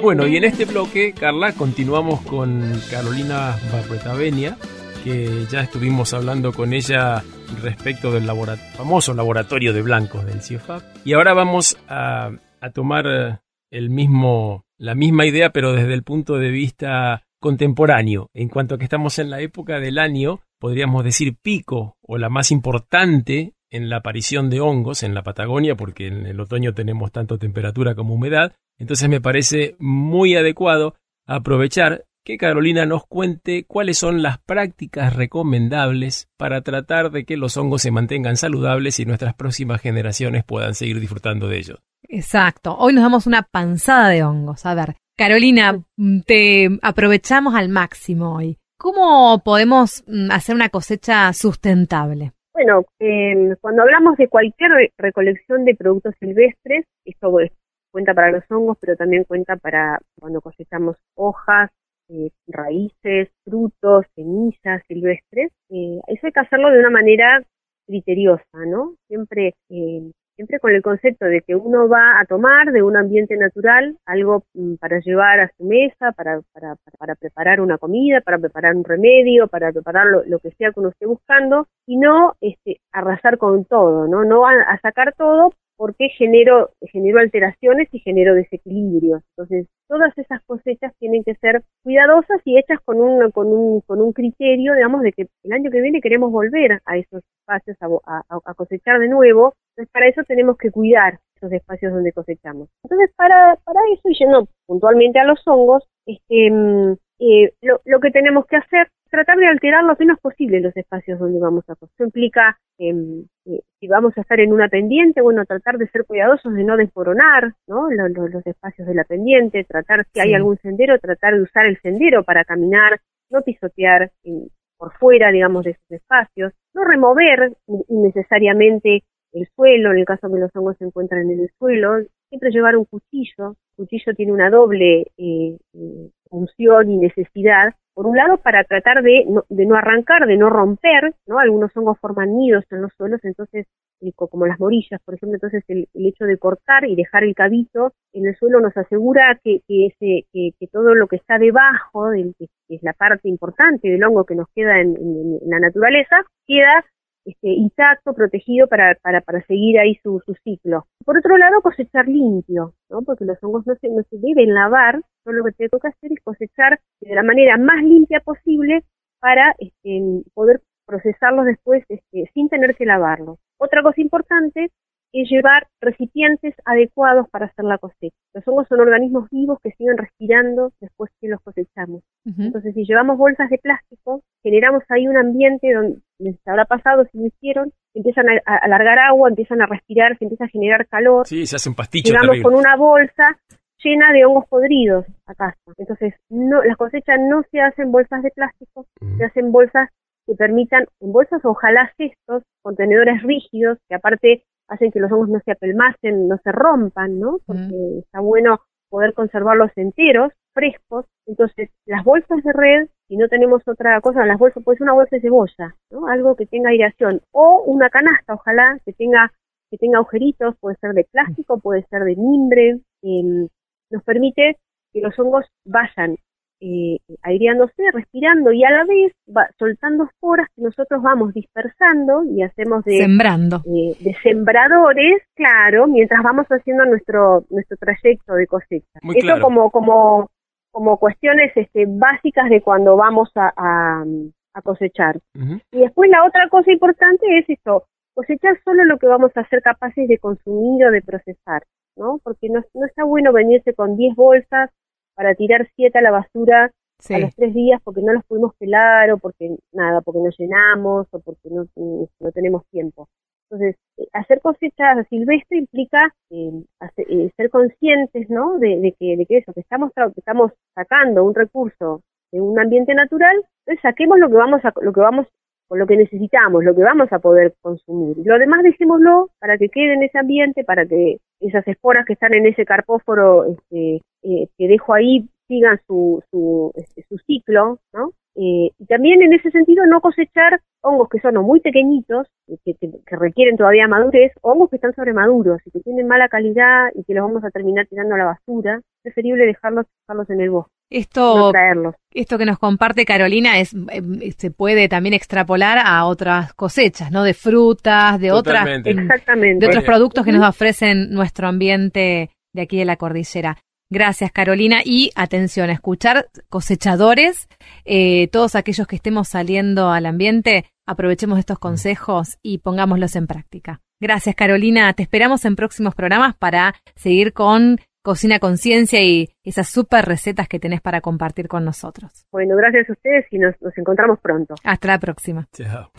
Bueno, y en este bloque, Carla, continuamos con Carolina Barretavenia, que ya estuvimos hablando con ella respecto del famoso laboratorio de blancos del CIEFAP. Y ahora vamos a, a tomar eh, el mismo, la misma idea, pero desde el punto de vista contemporáneo, en cuanto a que estamos en la época del año, podríamos decir pico, o la más importante en la aparición de hongos en la Patagonia, porque en el otoño tenemos tanto temperatura como humedad, entonces me parece muy adecuado aprovechar que Carolina nos cuente cuáles son las prácticas recomendables para tratar de que los hongos se mantengan saludables y nuestras próximas generaciones puedan seguir disfrutando de ellos. Exacto. Hoy nos damos una panzada de hongos. A ver, Carolina, te aprovechamos al máximo hoy. ¿Cómo podemos mm, hacer una cosecha sustentable? Bueno, eh, cuando hablamos de cualquier recolección de productos silvestres, esto cuenta para los hongos, pero también cuenta para cuando cosechamos hojas, eh, raíces, frutos, semillas silvestres. Eh, eso hay que hacerlo de una manera criteriosa, ¿no? Siempre eh, siempre con el concepto de que uno va a tomar de un ambiente natural algo mm, para llevar a su mesa, para, para, para preparar una comida, para preparar un remedio, para preparar lo, que sea que uno esté buscando, y no este, arrasar con todo, ¿no? No a sacar todo porque genero, genero alteraciones y genero desequilibrios. Entonces, todas esas cosechas tienen que ser cuidadosas y hechas con un, con un, con un criterio, digamos, de que el año que viene queremos volver a esos espacios a, cosechar de nuevo. Entonces, para eso tenemos que cuidar esos espacios donde cosechamos. Entonces, para, para eso, y yendo puntualmente a los hongos, este, mm, eh, lo, lo, que tenemos que hacer tratar de alterar lo menos posible los espacios donde vamos a. Eso implica, em, eh, si vamos a estar en una pendiente, bueno, tratar de ser cuidadosos de no desmoronar ¿no? los espacios de la pendiente, tratar, si hay algún sendero, tratar de usar el sendero para caminar, no pisotear por fuera, digamos, de esos espacios, no remover innecesariamente el suelo, en el caso que los hongos se encuentran en el suelo, siempre llevar un cuchillo. El cuchillo tiene una doble eh, eh, función y necesidad. Por un lado, para tratar de no, de no arrancar, de no romper, ¿no? Algunos hongos forman nidos en los suelos, entonces, eh, como las morillas, por ejemplo, entonces el, hecho de cortar y dejar el cabito en el suelo nos asegura que, ese, que, que todo lo que está debajo, del, que es la parte importante del hongo que nos queda en, en la naturaleza, queda este, intacto, protegido para, para, para seguir ahí su, su ciclo. Por otro lado, cosechar limpio, ¿no? porque los hongos no se, no se deben lavar, lo que te toca hacer es cosechar de la manera más limpia posible para este, poder procesarlos después este, sin tener que lavarlos. Otra cosa importante es llevar recipientes adecuados para hacer la cosecha. Los hongos son organismos vivos que siguen respirando después que los cosechamos. Entonces, si llevamos bolsas de plástico, generamos ahí un ambiente donde les habrá pasado, si lo hicieron, empiezan a, alargar agua, empiezan a respirar, se empieza a generar calor. Sí, se hacen pastillas. Llegamos con una bolsa llena de hongos podridos a casa. Entonces, no, las cosechas no se hacen bolsas de plástico, se hacen bolsas que permitan, en bolsas ojalá cestos, contenedores rígidos, que aparte hacen que los hongos no se apelmacen, no se rompan, ¿no? Porque está bueno poder conservarlos enteros, frescos. Entonces, las bolsas de red, si no tenemos otra cosa, las bolsas, pues una bolsa de cebolla, ¿no? Algo que tenga aireación. O una canasta, ojalá, que tenga, que tenga agujeritos, puede ser de plástico, puede ser de mimbre. Eh, nos permite que los hongos vayan eh, aireándose, respirando y a la vez va soltando esporas que nosotros vamos dispersando y hacemos de, Sembrando. Eh, de sembradores, claro, mientras vamos haciendo nuestro nuestro trayecto de cosecha. Eso como como como cuestiones este, básicas de cuando vamos a, a, cosechar. Y después la otra cosa importante es esto, cosechar solo lo que vamos a ser capaces de consumir o de procesar, ¿no? Porque no, no está bueno venirse con 10 bolsas para tirar siete a la basura a los tres días porque no los pudimos pelar o porque nada, porque nos llenamos o porque no, no tenemos tiempo. Entonces, eh, hacer cosechas silvestre implica eh, eh, ser conscientes, ¿no? De, que, de que eso, que estamos, que estamos sacando un recurso de un ambiente natural, entonces saquemos lo que vamos a, lo que vamos con lo que necesitamos, lo que vamos a poder consumir. Lo demás dejémoslo para que quede en ese ambiente, para que esas esporas que están en ese carpóforo este, eh, que dejo ahí sigan su, su, este, su ciclo, ¿no? Eh, y también en ese sentido no cosechar hongos que son muy pequeñitos, que, que, requieren todavía madurez, o hongos que están sobremaduros y que tienen mala calidad y que los vamos a terminar tirando a la basura, preferible dejarlos, dejarlos en el bosque. Esto, esto que nos comparte Carolina es eh, se puede también extrapolar a otras cosechas, ¿no? De frutas, de otras, de otros productos que nos ofrecen nuestro ambiente de aquí de la cordillera. Gracias, Carolina. Y atención, a escuchar cosechadores, eh, todos aquellos que estemos saliendo al ambiente, aprovechemos estos mm. consejos y pongámoslos en práctica. Gracias, Carolina. Te esperamos en próximos programas para seguir con Cocina Conciencia y esas super recetas que tenés para compartir con nosotros. Bueno, gracias a ustedes y nos, nos encontramos pronto. Hasta la próxima. Chao.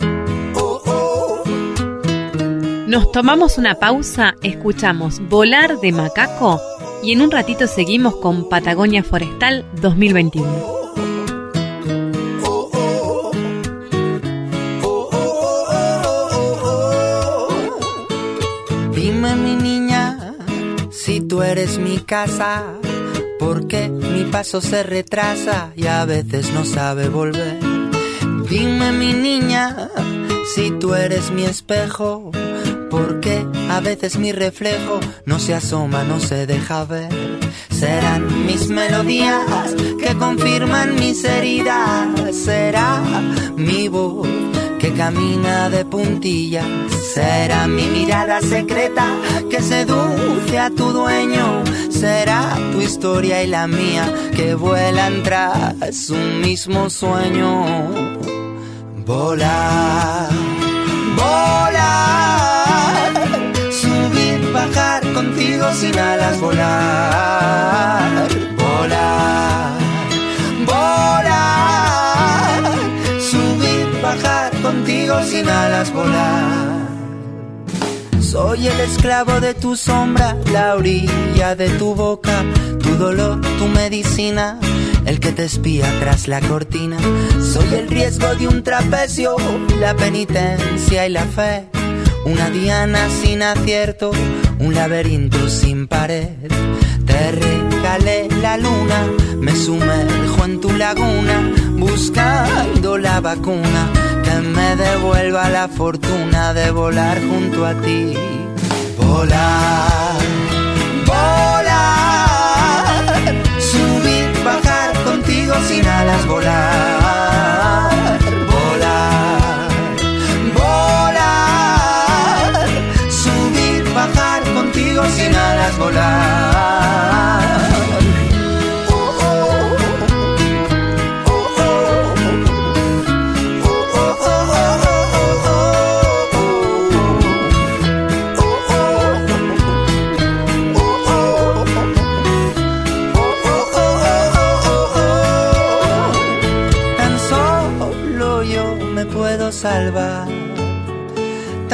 Nos tomamos una pausa, escuchamos Volar de Macaco y en un ratito seguimos con Patagonia Forestal 2021. Tú eres mi casa, porque mi paso se retrasa y a veces no sabe volver. Dime mi niña, si tú eres mi espejo, porque a veces mi reflejo no se asoma, no se deja ver. Serán mis melodías que confirman mis heridas, será mi voz que camina de puntillas, será mi mirada secreta que seduce a tu dueño, será tu historia y la mía que vuelan tras un mismo sueño. Volar, volar bajar contigo sin alas, volar. Sin alas volar. Soy el esclavo de tu sombra, la orilla de tu boca, tu dolor, tu medicina, el que te espía tras la cortina. Soy el riesgo de un trapecio, la penitencia y la fe. Una diana sin acierto, un laberinto sin pared. Te regalé la luna, me sumerjo en tu laguna, buscando la vacuna que me devuelva la fortuna de volar junto a ti. Volar, volar, subir, bajar contigo sin alas, volar, volar, volar, subir, bajar contigo sin alas, volar.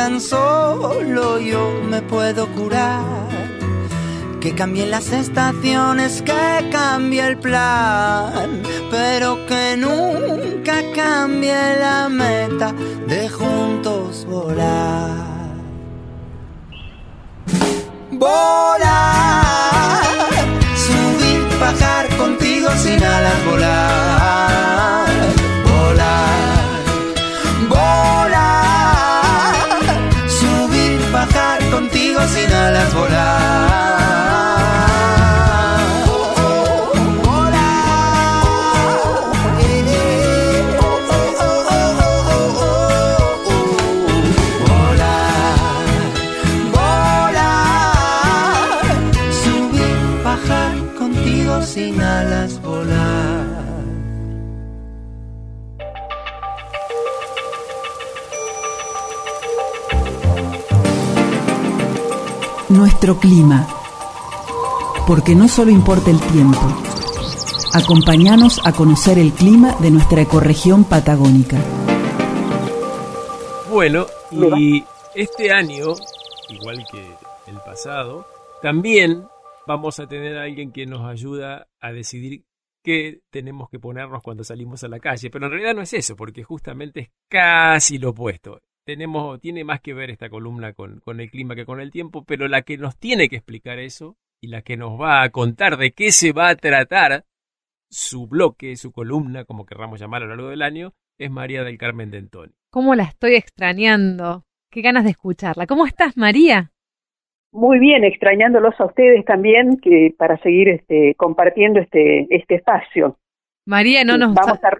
Tan solo yo me puedo curar. Que cambien las estaciones, que cambie el plan, pero que nunca cambie la meta de juntos volar. Volar, subir, bajar contigo sin alas, volar. Sin alas, volar. Nuestro clima. Porque no solo importa el tiempo. Acompáñanos a conocer el clima de nuestra ecorregión patagónica. Bueno, y este año, igual que el pasado, también vamos a tener a alguien que nos ayuda a decidir qué tenemos que ponernos cuando salimos a la calle. Pero en realidad no es eso, porque justamente es casi lo opuesto. Tenemos, tiene más que ver esta columna con, con el clima que con el tiempo, pero la que nos tiene que explicar eso y la que nos va a contar de qué se va a tratar su bloque, su columna, como querramos llamar a lo largo del año, es María del Carmen Dentoni. ¿Cómo la estoy extrañando? Qué ganas de escucharla. ¿Cómo estás, María? Muy bien, extrañándolos a ustedes también que para seguir este, compartiendo este, este espacio. María no nos Vamos a,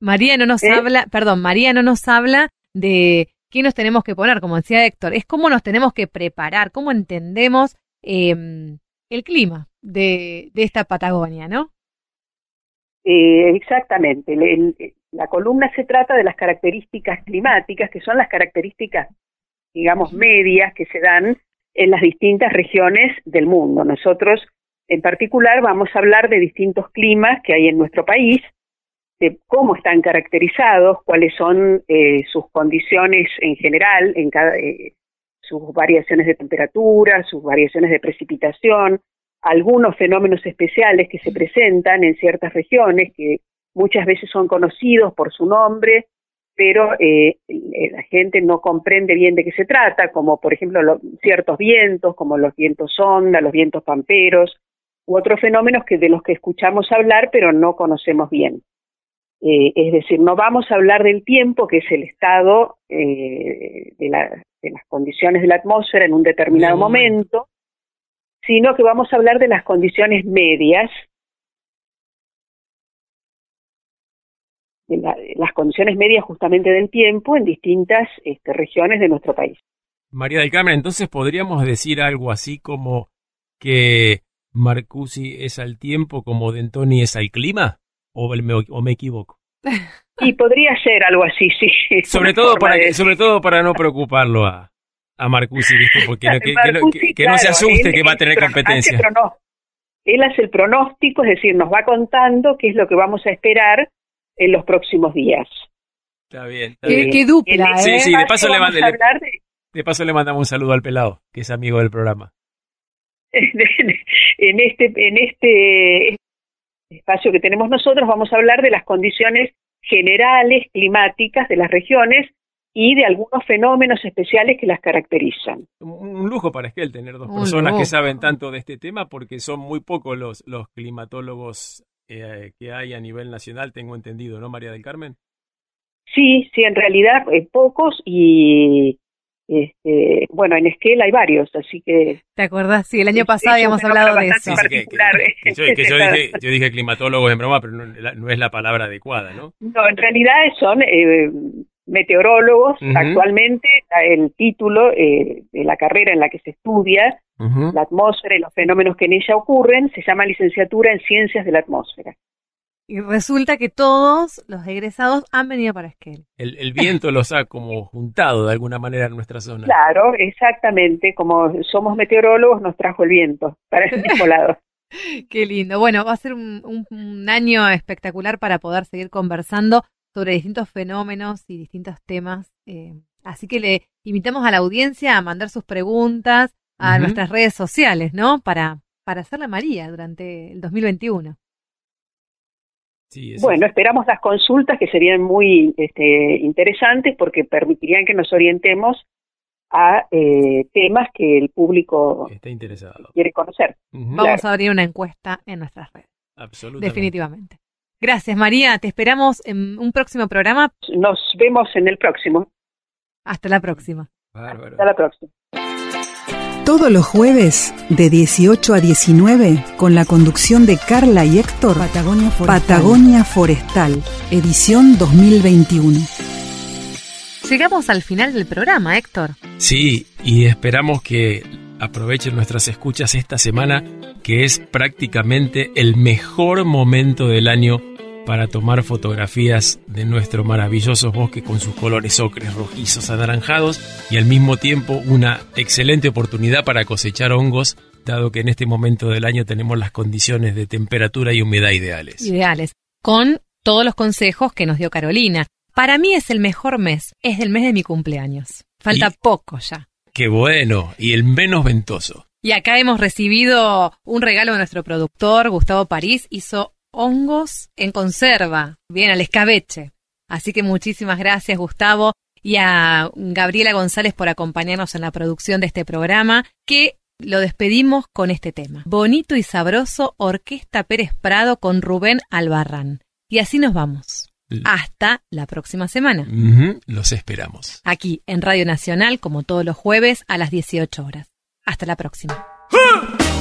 María no nos ¿Eh? habla, perdón, María no nos habla de qué nos tenemos que poner, como decía Héctor, es cómo nos tenemos que preparar, cómo entendemos eh, el clima de, de esta Patagonia, ¿no? eh, exactamente. El- el- la columna se trata de las características climáticas, que son las características, digamos, medias que se dan en las distintas regiones del mundo. Nosotros, en particular, vamos a hablar de distintos climas que hay en nuestro país, de cómo están caracterizados, cuáles son eh, sus condiciones en general, en cada, eh, sus variaciones de temperatura, sus variaciones de precipitación, algunos fenómenos especiales que se presentan en ciertas regiones que muchas veces son conocidos por su nombre, pero eh, eh, la gente no comprende bien de qué se trata, como por ejemplo lo- ciertos vientos, como los vientos onda, los vientos pamperos, u otros fenómenos que de los que escuchamos hablar pero no conocemos bien. Eh, es decir, no vamos a hablar del tiempo, que es el estado eh, de, la- de las condiciones de la atmósfera en un determinado momento. momento, sino que vamos a hablar de las condiciones medias, de la- las condiciones medias justamente del tiempo en distintas este, regiones de nuestro país. María del Carmen, entonces podríamos decir algo así como que Marcusi es al tiempo como Dentoni es al clima, o me, o me equivoco. Y podría ser algo así, sí. Sobre todo para de que, decir. sobre todo para no preocuparlo a, a Marcusi, ¿viste? Porque no- que, que no, que- se asuste él que va a tener competencia. hace Él hace el pronóstico, es decir, nos va contando qué es lo que vamos a esperar en los próximos días. Está bien. Está Qué, bien. qué dupla, Sí, ¿eh? sí, de paso, le, de paso le mandamos un saludo al pelado, que es amigo del programa. en este en este espacio que tenemos nosotros vamos a hablar de las condiciones generales climáticas de las regiones y de algunos fenómenos especiales que las caracterizan. Un, un lujo para Esquel tener dos personas que saben tanto de este tema, porque son muy pocos los, los climatólogos eh, que hay a nivel nacional, tengo entendido, ¿no, María del Carmen? Sí, sí, en realidad eh, pocos y este, bueno, en Esquel hay varios, así que ¿Te acordás? Sí, el año pasado habíamos hablado de bastante eso. Sí, que, que- yo, que yo dije, yo dije climatólogo en broma, pero no, la- no es la palabra adecuada, ¿no? no, en realidad son eh, meteorólogos. Actualmente el título eh, de la carrera en la que se estudia la atmósfera y los fenómenos que en ella ocurren se llama licenciatura en ciencias de la atmósfera. Y resulta que todos los egresados han venido para Esquel. El, el viento los ha como juntado de alguna manera en nuestra zona. Claro, exactamente, como somos meteorólogos nos trajo el viento para el mismo lado. Qué lindo. Bueno, va a ser un, un- un año espectacular para poder seguir conversando sobre distintos fenómenos y distintos temas. eh, así que le invitamos a la audiencia a mandar sus preguntas a nuestras redes sociales, ¿no? Para, para hacerle a María durante el 2021. Sí, Bueno, esperamos las consultas que serían muy este, interesantes porque permitirían que nos orientemos a eh, temas que el público está interesado. quiere conocer. Vamos a abrir una encuesta en nuestras redes, Absolutamente. definitivamente. Gracias, María. Te esperamos en un próximo programa. Nos vemos en el próximo. Hasta la próxima. Bárbaro. Hasta la próxima. Todos los jueves, de 18 a 19, con la conducción de Carla y Héctor, Patagonia Forestal, Patagonia Forestal edición 2021. Llegamos al final del programa, Héctor. Sí, y esperamos que aprovechen nuestras escuchas esta semana, que es prácticamente el mejor momento del año para tomar fotografías de nuestro maravilloso bosque con sus colores ocres, rojizos, anaranjados y al mismo tiempo una excelente oportunidad para cosechar hongos, dado que en este momento del año tenemos las condiciones de temperatura y humedad ideales. Ideales. Con todos los consejos que nos dio Carolina. Para mí es el mejor mes. Es el mes de mi cumpleaños. Falta Y- poco ya. ¡Qué bueno! Y el menos ventoso. Y acá hemos recibido un regalo de nuestro productor, Gustavo París. Hizo hongos en conserva. Bien, al escabeche. Así que muchísimas gracias, Gustavo. Y a Gabriela González por acompañarnos en la producción de este programa, que lo despedimos con este tema. Bonito y sabroso, Orquesta Pérez Prado con Rubén Albarrán. Y así nos vamos. Hasta la próxima semana. Los esperamos. Aquí en Radio Nacional, como todos los jueves a las 18 horas. Hasta la próxima. Pero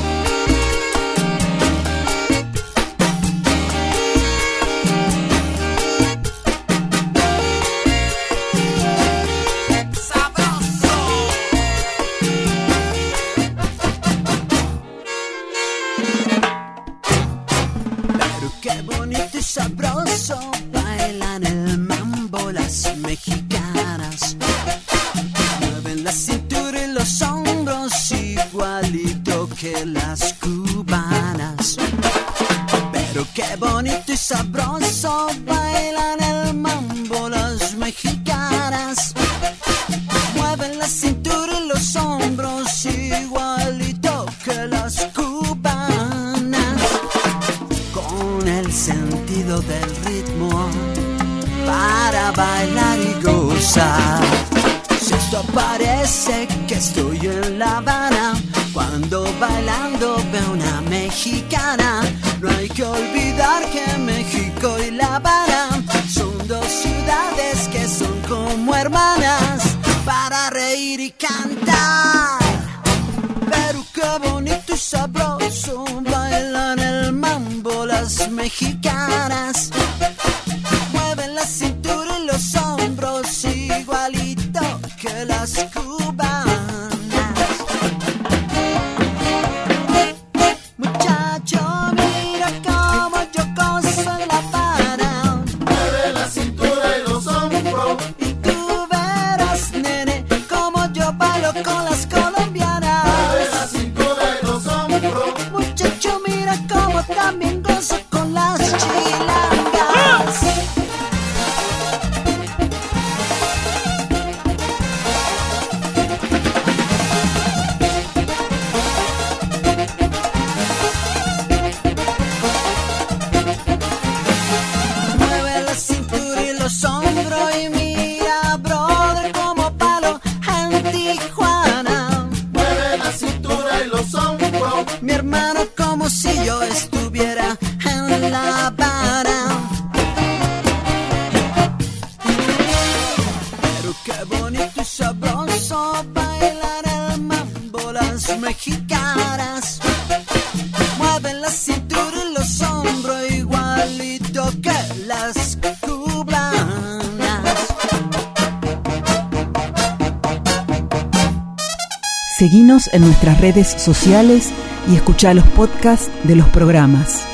sabroso bailan el mambo las mexicanas. Mueven la cintura y los hombros igualito que las cubanas. Pero qué bonito y sabroso bailan el mambo del ritmo para bailar y gozar. Si esto parece que estoy en La Habana, cuando bailando veo una mexicana, no hay que olvidar que México en nuestras redes sociales y escucha los podcasts de los programas.